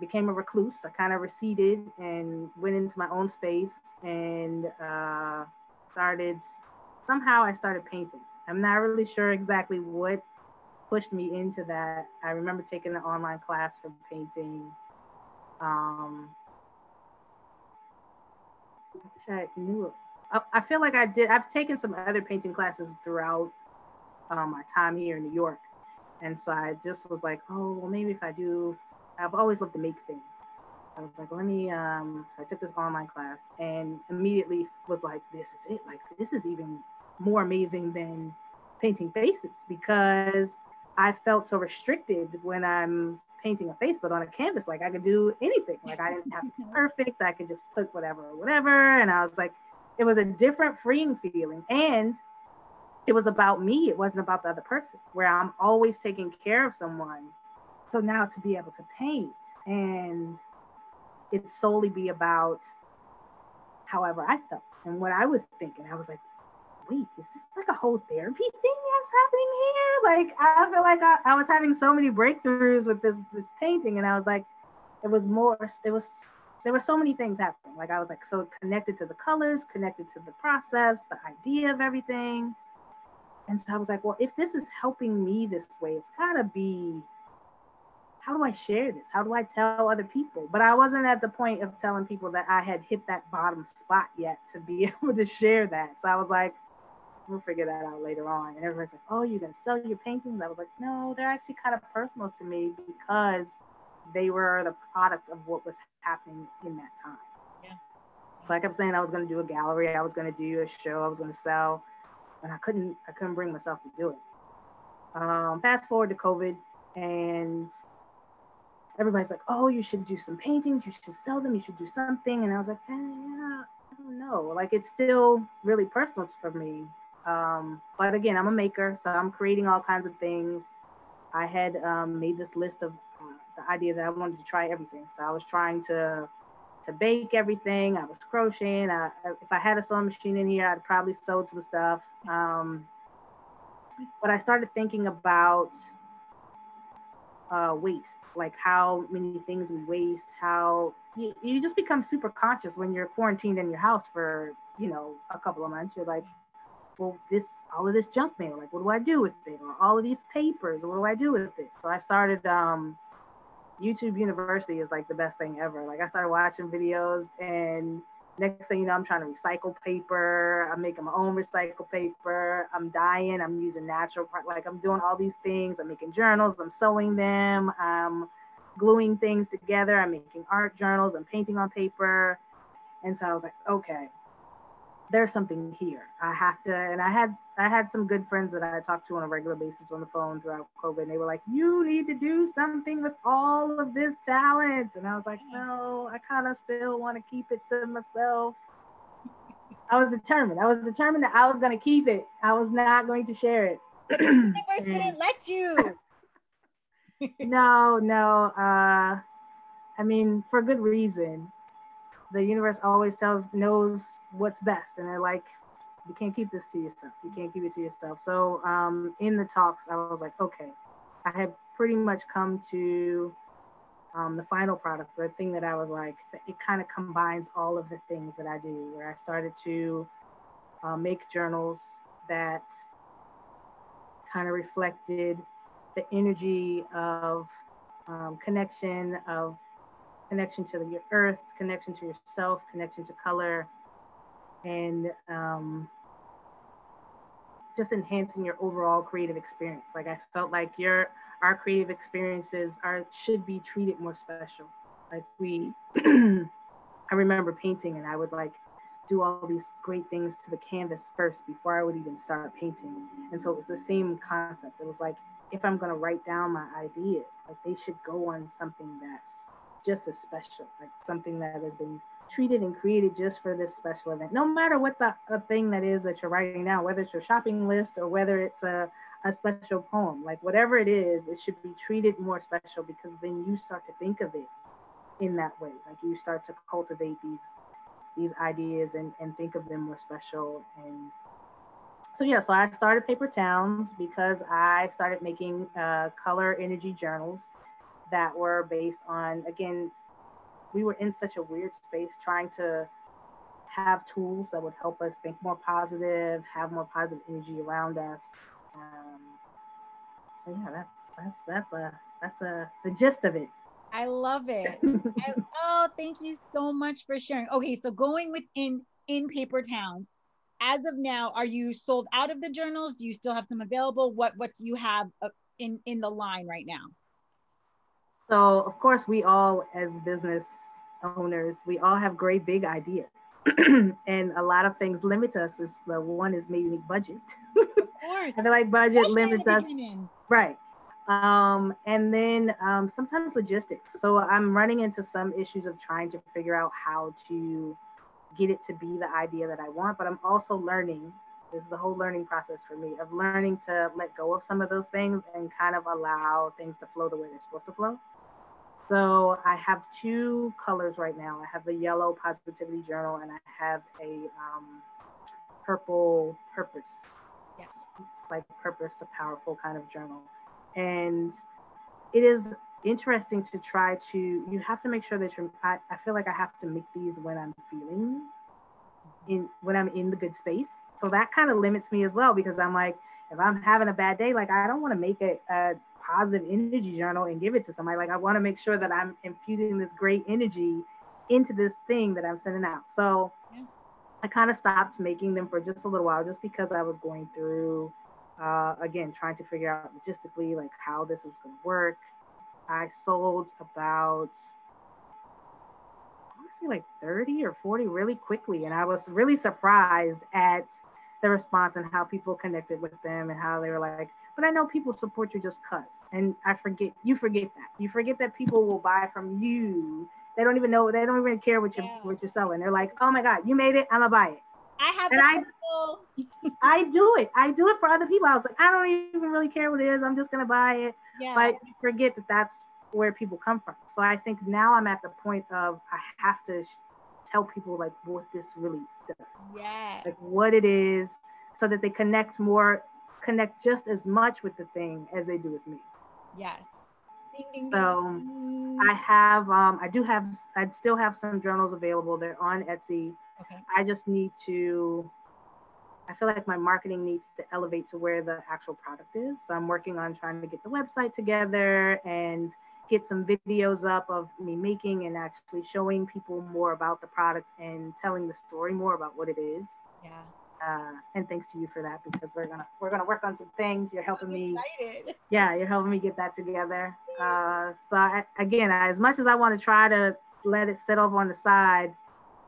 became a recluse. I kind of receded and went into my own space and uh, started, somehow I started painting. I'm not really sure exactly what pushed me into that. I remember taking an online class for painting. Um, I knew I, feel like I did. I've taken some other painting classes throughout um, my time here in New York. And so I just was like, oh, well, maybe if I do I've always loved to make things. I was like, let me, um, so I took this online class and immediately was like, this is it. Like, this is even more amazing than painting faces because I felt so restricted when I'm painting a face, but on a canvas, like I could do anything. Like I didn't have to be *laughs* perfect. I could just put whatever, whatever. And I was like, it was a different freeing feeling. And it was about me. It wasn't about the other person where I'm always taking care of someone so now to be able to paint and it solely be about however I felt and what I was thinking. I was like, wait, is this like a whole therapy thing that's happening here? Like I feel like I, I was having so many breakthroughs with this this painting, and I was like, it was more, it was there were so many things happening. Like I was like so connected to the colors, connected to the process, the idea of everything. And so I was like, well, if this is helping me this way, it's gotta be how do I share this? How do I tell other people? But I wasn't at the point of telling people that I had hit that bottom spot yet to be *laughs* able to share that. So I was like, we'll figure that out later on. And everybody's like, oh, you're going to sell your paintings? I was like, no, they're actually kind of personal to me because they were the product of what was happening in that time. Yeah. Like I'm saying, I was going to do a gallery, I was going to do a show, I was going to sell, and I couldn't, I couldn't bring myself to do it. Um, fast forward to COVID, and everybody's like, oh, you should do some paintings, you should sell them, you should do something. And I was like, eh, yeah, I don't know. Like it's still really personal for me. Um, but again, I'm a maker, so I'm creating all kinds of things. I had um, made this list of uh, the idea that I wanted to try everything. So I was trying to to bake everything. I was crocheting. I, if I had a sewing machine in here, I'd probably sewed some stuff. Um, but I started thinking about uh, waste, like how many things we waste, how you, you just become super conscious when you're quarantined in your house for, you know, a couple of months. You're like, well, this, all of this junk mail, like, what do I do with it? Or all of these papers, what do I do with it? So I started, um, YouTube University is like the best thing ever. Like I started watching videos and next thing you know, I'm trying to recycle paper. I'm making my own recycle paper. I'm dyeing. I'm using natural, like I'm doing all these things. I'm making journals. I'm sewing them. I'm gluing things together. I'm making art journals. I'm painting on paper. And so I was like, okay, there's something here. I have to, and I had I had some good friends that I talked to on a regular basis on the phone throughout COVID. And they were like, you need to do something with all of this talent. And I was like, no, I kind of still want to keep it to myself. I was determined. I was determined that I was going to keep it. I was not going to share it. *clears throat* Universe didn't *clears throat* let you. *laughs* no, no. Uh, I mean, for good reason. The universe always tells knows what's best, and they're like, you can't keep this to yourself. You can't keep it to yourself. So um, in the talks, I was like, okay, I had pretty much come to um, the final product, the thing that I was like, it kind of combines all of the things that I do, where I started to uh, make journals that kind of reflected the energy of um, connection, of connection to the earth, connection to yourself, connection to color, and um, just enhancing your overall creative experience. Like I felt like your our creative experiences are should be treated more special. Like we, *clears throat* I remember painting, and I would like do all these great things to the canvas first before I would even start painting. And so it was the same concept. It was like if I'm gonna write down my ideas, like they should go on something that's just as special, like something that has been treated and created just for this special event. No matter what the thing that is that you're writing down, whether it's your shopping list or whether it's a, a special poem, like whatever it is, it should be treated more special because then you start to think of it in that way. Like you start to cultivate these these ideas and, and think of them more special. And so, yeah, so I started Paper Towns because I started making uh, color energy journals that were based on, again, we were in such a weird space trying to have tools that would help us think more positive, have more positive energy around us. Um, so yeah, that's that's that's the that's the the gist of it. I love it. *laughs* I, oh, thank you so much for sharing. Okay, so going within in paper towns, as of now, are you sold out of the journals? Do you still have some available? What what do you have uh, in in the line right now? So of course, we all as business owners, we all have great big ideas. *clears throat* and a lot of things limit us. Is the one is maybe budget. Of *laughs* course. I feel like budget Especially limits us. Right. Um, and then um, sometimes logistics. So I'm running into some issues of trying to figure out how to get it to be the idea that I want, but I'm also learning. This is a whole learning process for me of learning to let go of some of those things and kind of allow things to flow the way they're supposed to flow. So I have two colors right now. I have the yellow positivity journal and I have a um, purple purpose. Yes. It's like purpose, a powerful kind of journal and it is interesting to try to you have to make sure that you're I, I feel like i have to make these when i'm feeling in when i'm in the good space so that kind of limits me as well because i'm like if i'm having a bad day like i don't want to make a, a positive energy journal and give it to somebody like i want to make sure that i'm infusing this great energy into this thing that i'm sending out so yeah. i kind of stopped making them for just a little while just because i was going through uh, again, trying to figure out logistically like how this is going to work. I sold about I want to say like 30 or 40 really quickly, and I was really surprised at the response and how people connected with them and how they were like, but I know people support you just cuz. And I forget, you forget that. You forget that people will buy from you. They don't even know, they don't even care what you're, yeah. what you're selling. They're like, oh my God, you made it, I'm gonna buy it. I have and I, I do it. I do it for other people. I was like, I don't even really care what it is. I'm just gonna buy it. Yeah. But forget that that's where people come from. So I think now I'm at the point of I have to tell people like what this really does. Yeah. Like what it is, so that they connect more, connect just as much with the thing as they do with me. Yes. So I have, um, I do have, I still have some journals available. They're on Etsy. Okay. I just need to, I feel like my marketing needs to elevate to where the actual product is. So I'm working on trying to get the website together and get some videos up of me making and actually showing people more about the product and telling the story more about what it is. Yeah. Uh, and thanks to you for that because we're gonna we're gonna work on some things. You're helping me. Yeah, you're helping me get that together. Uh, so I, again, as much as I want to try to let it sit off on the side,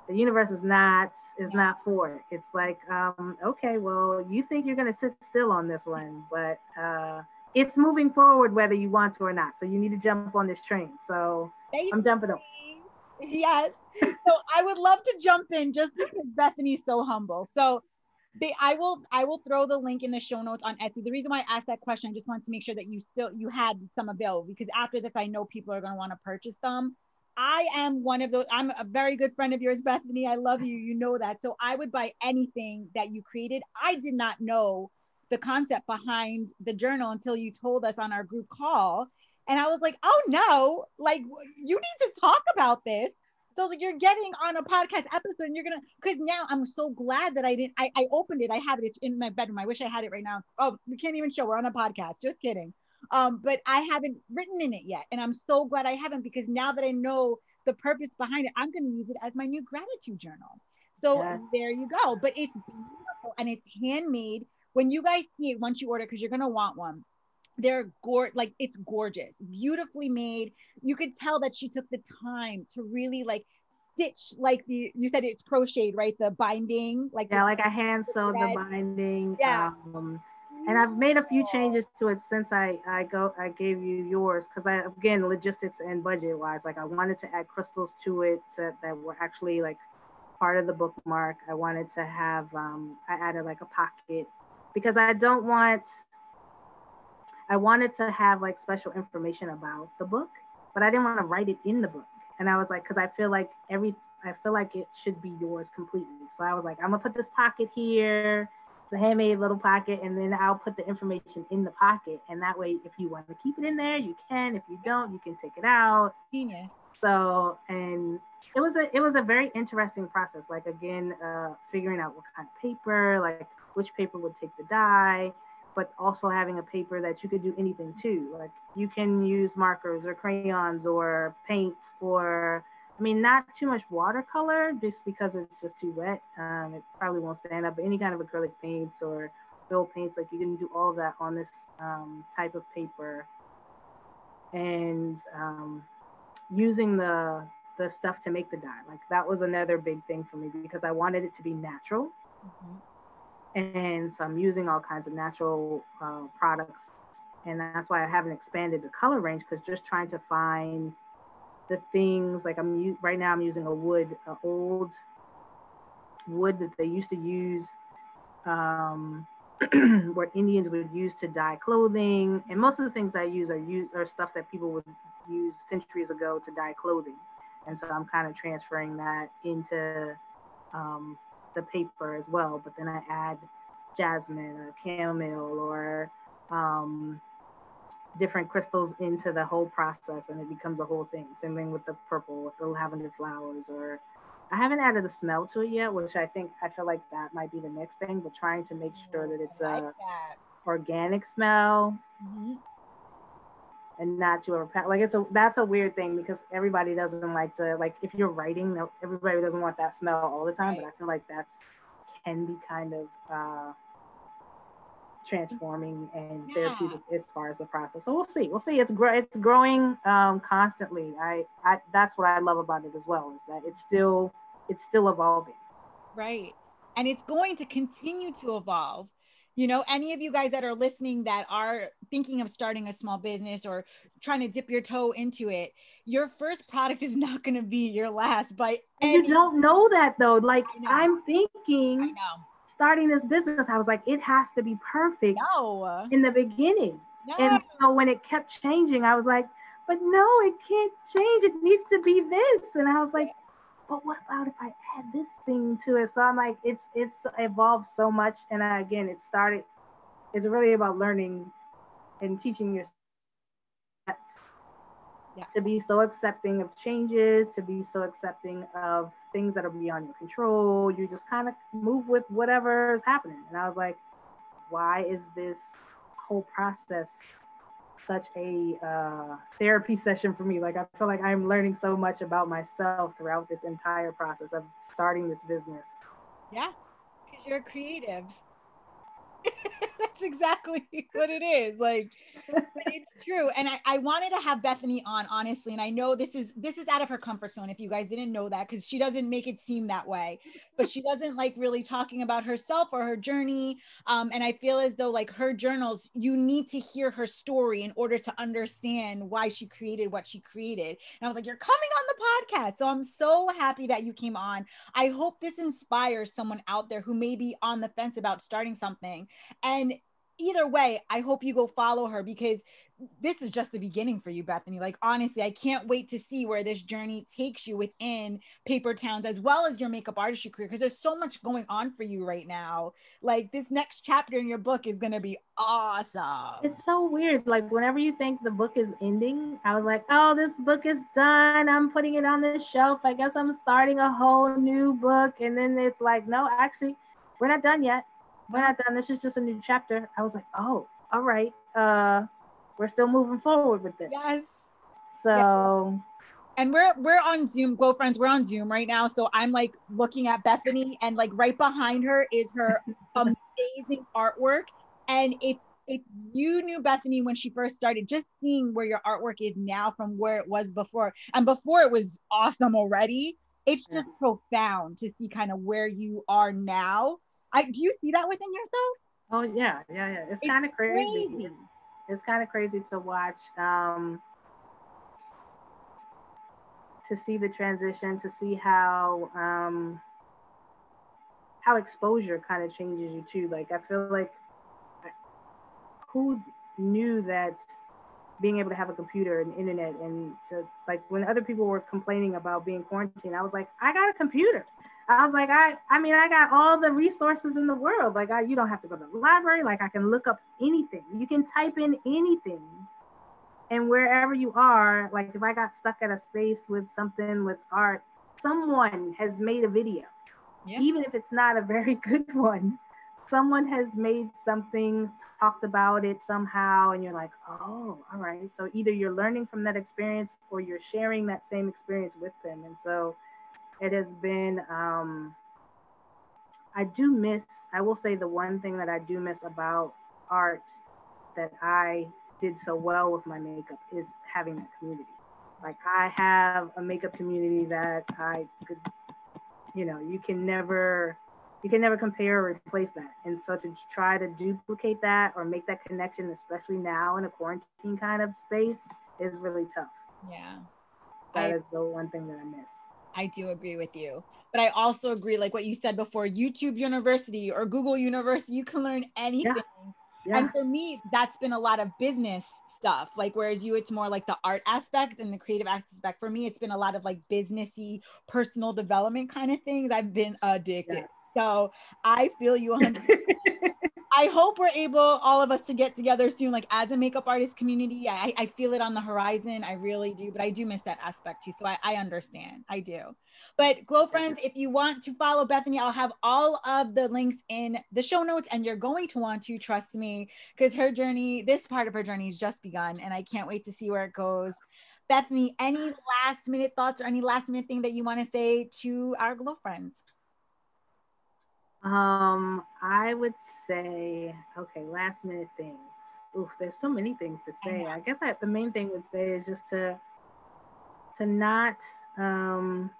the universe is not is not for it. It's like, um, okay, well, you think you're gonna sit still on this one, but uh, it's moving forward whether you want to or not. So you need to jump on this train. So Basically, I'm jumping on. Yes. So I would love to jump in just because Bethany's so humble. So they, I will I will throw the link in the show notes on Etsy. The reason why I asked that question, I just wanted to make sure that you still you had some available because after this, I know people are going to want to purchase them. I am one of those. I'm a very good friend of yours, Bethany. I love you. You know that. So I would buy anything that you created. I did not know the concept behind the journal until you told us on our group call. And I was like, oh no, like you need to talk about this. So like you're getting on a podcast episode and you're gonna because now I'm so glad that I didn't I, I opened it. I have it in my bedroom. I wish I had it right now. Oh, we can't even show we're on a podcast. Just kidding. Um, but I haven't written in it yet. And I'm so glad I haven't because now that I know the purpose behind it, I'm gonna use it as my new gratitude journal. So there you go. But it's beautiful and it's handmade. When you guys see it once you order, because you're gonna want one, they're gore like it's gorgeous beautifully made. You could tell that she took the time to really like stitch like the you said it's crocheted right? The binding like yeah the, like i hand sewed the binding yeah. um, and I've made a few changes to it since I I go I gave you yours because I again logistics and budget wise like I wanted to add crystals to it to, that were actually like part of the bookmark. I wanted to have um, I added like a pocket because I don't want I wanted to have like special information about the book, but I didn't want to write it in the book. And I was like, because I feel like every, I feel like it should be yours completely. So I was like, I'm gonna put this pocket here, the handmade little pocket, and then I'll put the information in the pocket. And that way, if you want to keep it in there, you can. If you don't, you can take it out. Genius. So, and it was a it was a very interesting process. Like again, uh, figuring out what kind of paper, like which paper would take the dye but also having a paper that you could do anything to. Like you can use markers or crayons or paint or, I mean, not too much watercolor just because it's just too wet. Um, it probably won't stand up, but any kind of acrylic paints or oil paints, like you can do all of that on this um, type of paper. And um, using the the stuff to make the dye, like that was another big thing for me because I wanted it to be natural. Mm-hmm and so I'm using all kinds of natural uh, products. And that's why I haven't expanded the color range because just trying to find the things like I'm right now, I'm using a wood, an old wood that they used to use um, *clears throat* where Indians would use to dye clothing. And most of the things I use are use are stuff that people would use centuries ago to dye clothing. And so I'm kind of transferring that into um, the paper as well, but then I add jasmine or chamomile or um, different crystals into the whole process and it becomes a whole thing. Same thing with the purple, with the lavender flowers or I haven't added a smell to it yet, which I think I feel like that might be the next thing, but trying to make sure that it's a organic smell. Mm-hmm and not to overpower. Like it's a that's a weird thing because everybody doesn't like to like if you're writing, everybody doesn't want that smell all the time. Right. But I feel like that's can be kind of uh, transforming and yeah. therapeutic as far as the process. So we'll see. We'll see. It's grow it's growing um, constantly. I, I that's what I love about it as well is that it's still it's still evolving. Right. And it's going to continue to evolve you know any of you guys that are listening that are thinking of starting a small business or trying to dip your toe into it your first product is *laughs* not going to be your last but any- you don't know that though. Like i'm thinking starting this business i was like it has to be perfect no. in the beginning. No. and so when it kept changing i was like but no it can't change. It needs to be this. And i was like but what about if I add this thing to it? So I'm like, it's it's evolved so much, and I, again, it started. It's really about learning and teaching yourself yeah. to be so accepting of changes, to be so accepting of things that are beyond your control. You just kind of move with whatever is happening. And I was like, why is this whole process such a uh, therapy session for me. Like I feel like I'm learning so much about myself throughout this entire process of starting this business. Yeah, because you're creative. *laughs* That's exactly *laughs* what it is. Like it's *laughs* true. And I, I wanted to have Bethany on, honestly. And I know this is this is out of her comfort zone if you guys didn't know that, because she doesn't make it seem that way. But she doesn't like really talking about herself or her journey. Um, and I feel as though like her journals, you need to hear her story in order to understand why she created what she created. And I was like, You're coming on the podcast. So I'm so happy that you came on. I hope this inspires someone out there who may be on the fence about starting something and either way, I hope you go follow her because this is just the beginning for you, Bethany. Like, honestly, I can't wait to see where this journey takes you within Paper Towns as well as your makeup artistry career because there's so much going on for you right now. Like, this next chapter in your book is going to be awesome. It's so weird. Like, whenever you think the book is ending, I was like, oh, this book is done. I'm putting it on the shelf. I guess I'm starting a whole new book. And then it's like, no, actually, we're not done yet. We're not done. This is just a new chapter. I was like, oh, all right. Uh, we're still moving forward with this. Yes. So. Yeah. And we're we're on Zoom, Glow Friends. We're on Zoom right now, so I'm like looking at Bethany, and like right behind her is her *laughs* amazing artwork. And if if you knew Bethany when she first started, just seeing where your artwork is now from where it was before, and before it was awesome already, it's just yeah. profound to see kind of where you are now. I do you see that within yourself? Oh yeah, yeah, yeah. It's, it's kind of crazy. crazy. It's, it's kind of crazy to watch. Um, to see the transition, to see how um, how exposure kind of changes you too. Like I feel like who knew that being able to have a computer and internet and to like when other people were complaining about being quarantined, I was like, I got a computer. I was like, I I mean, I got all the resources in the world. Like I you don't have to go to the library. Like I can look up anything. You can type in anything. And wherever you are, like if I got stuck at a space with something with art, someone has made a video. Yeah. Even if it's not a very *laughs* good one someone has made something, talked about it somehow, and you're like, oh, all right. So either you're learning from that experience or you're sharing that same experience with them. And so it has been, um, I do miss, I will say the one thing that I do miss about art that I did so well with my makeup is having that community. Like I have a makeup community that I could, you know, you can never you can never compare or replace that. And so to try to duplicate that or make that connection, especially now in a quarantine kind of space, is really tough. Yeah. that I, is the one thing that I miss. I do agree with you. But I also agree, like what you said before, YouTube University or Google University, you can learn anything. Yeah. Yeah. And for me, that's been a lot of business stuff. Like whereas you, it's more like the art aspect and the creative aspect. For me, it's been a lot of like businessy, personal development kind of things. I've been addicted. Yeah. So I feel you 100 *laughs* I hope we're able, all of us, to get together soon. Like as a makeup artist community, I, I feel it on the horizon. I really do, but I do miss that aspect too. So I, I understand. I do. But Glow Friends, if you want to follow Bethany, I'll have all of the links in the show notes, and you're going to want to trust me because her journey, this part of her journey, has just begun, and I can't wait to see where it goes. Bethany, any *sighs* last minute thoughts or any last minute thing that you want to say to our Glow Friends? Um, I would say, okay, last minute things. Oof, there's so many things to say. I guess I, the main thing would say is just to to not um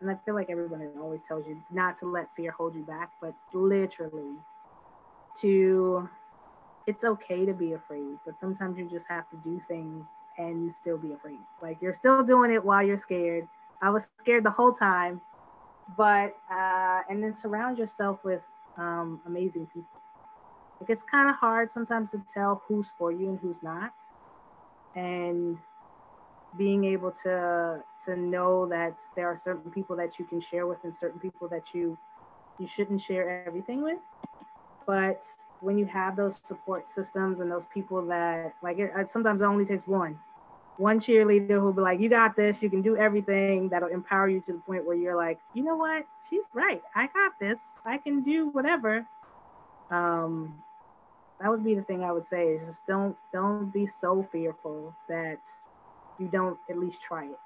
and I feel like everyone always tells you not to let fear hold you back, but literally to it's okay to be afraid, but sometimes you just have to do things and you still be afraid. Like you're still doing it while you're scared. I was scared the whole time, but uh, and then surround yourself with um, amazing people. Like it's kind of hard sometimes to tell who's for you and who's not, and being able to to know that there are certain people that you can share with and certain people that you you shouldn't share everything with. But when you have those support systems and those people that like it, sometimes it only takes one one cheerleader who'll be like, You got this, you can do everything that'll empower you to the point where you're like, you know what? She's right. I got this. I can do whatever. Um, that would be the thing I would say is just don't don't be so fearful that you don't at least try it.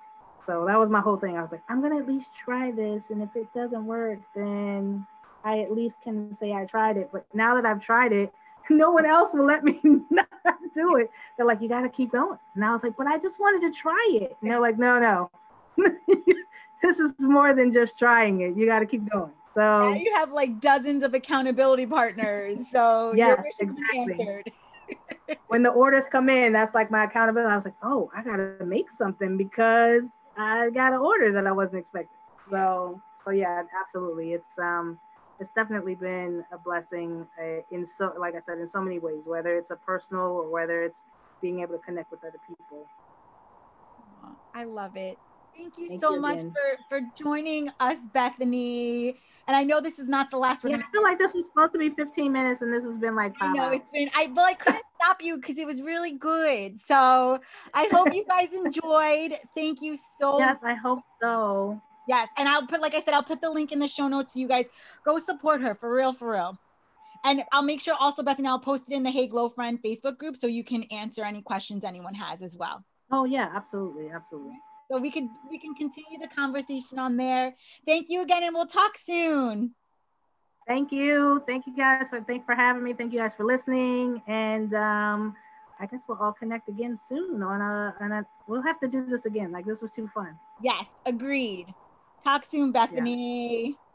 So that was my whole thing. I was like, I'm gonna at least try this, and if it doesn't work, then I at least can say I tried it. But now that I've tried it, *laughs* no one else will let me *laughs* not *laughs* do it. They're like, you got to keep going. And I was like, but I just wanted to try it. And they're like, no, no, *laughs* this is more than just trying it. You got to keep going. So now you have like dozens of accountability partners. So yes, exactly. *laughs* when the orders come in, that's like my accountability. I was like, oh, I got to make something because I got an order that I wasn't expecting. So, so yeah, absolutely. It's um, it's definitely been a blessing uh, in so, like I said, in so many ways, whether it's a personal or whether it's being able to connect with other people. I love it. Thank you Thank so you much for for joining us, Bethany. And I know this is not the last one. Yeah, I feel like this was supposed to be 15 minutes, and this has been like. I know it's been. I well, I couldn't *laughs* stop you because it was really good. So I hope you guys *laughs* enjoyed. Thank you so. Yes, I hope so. Yes, and I'll put, like I said, I'll put the link in the show notes so you guys go support her for real, for real. And I'll make sure also, Bethany, I'll post it in the Hey Glow Friend Facebook group so you can answer any questions anyone has as well. Oh yeah, absolutely, absolutely. So we can we can continue the conversation on there. Thank you again, and we'll talk soon. Thank you, thank you guys for thank for having me. Thank you guys for listening, and um, I guess we'll all connect again soon on a and a, we'll have to do this again. Like this was too fun. Yes, agreed. Talk soon, Bethany. Yeah.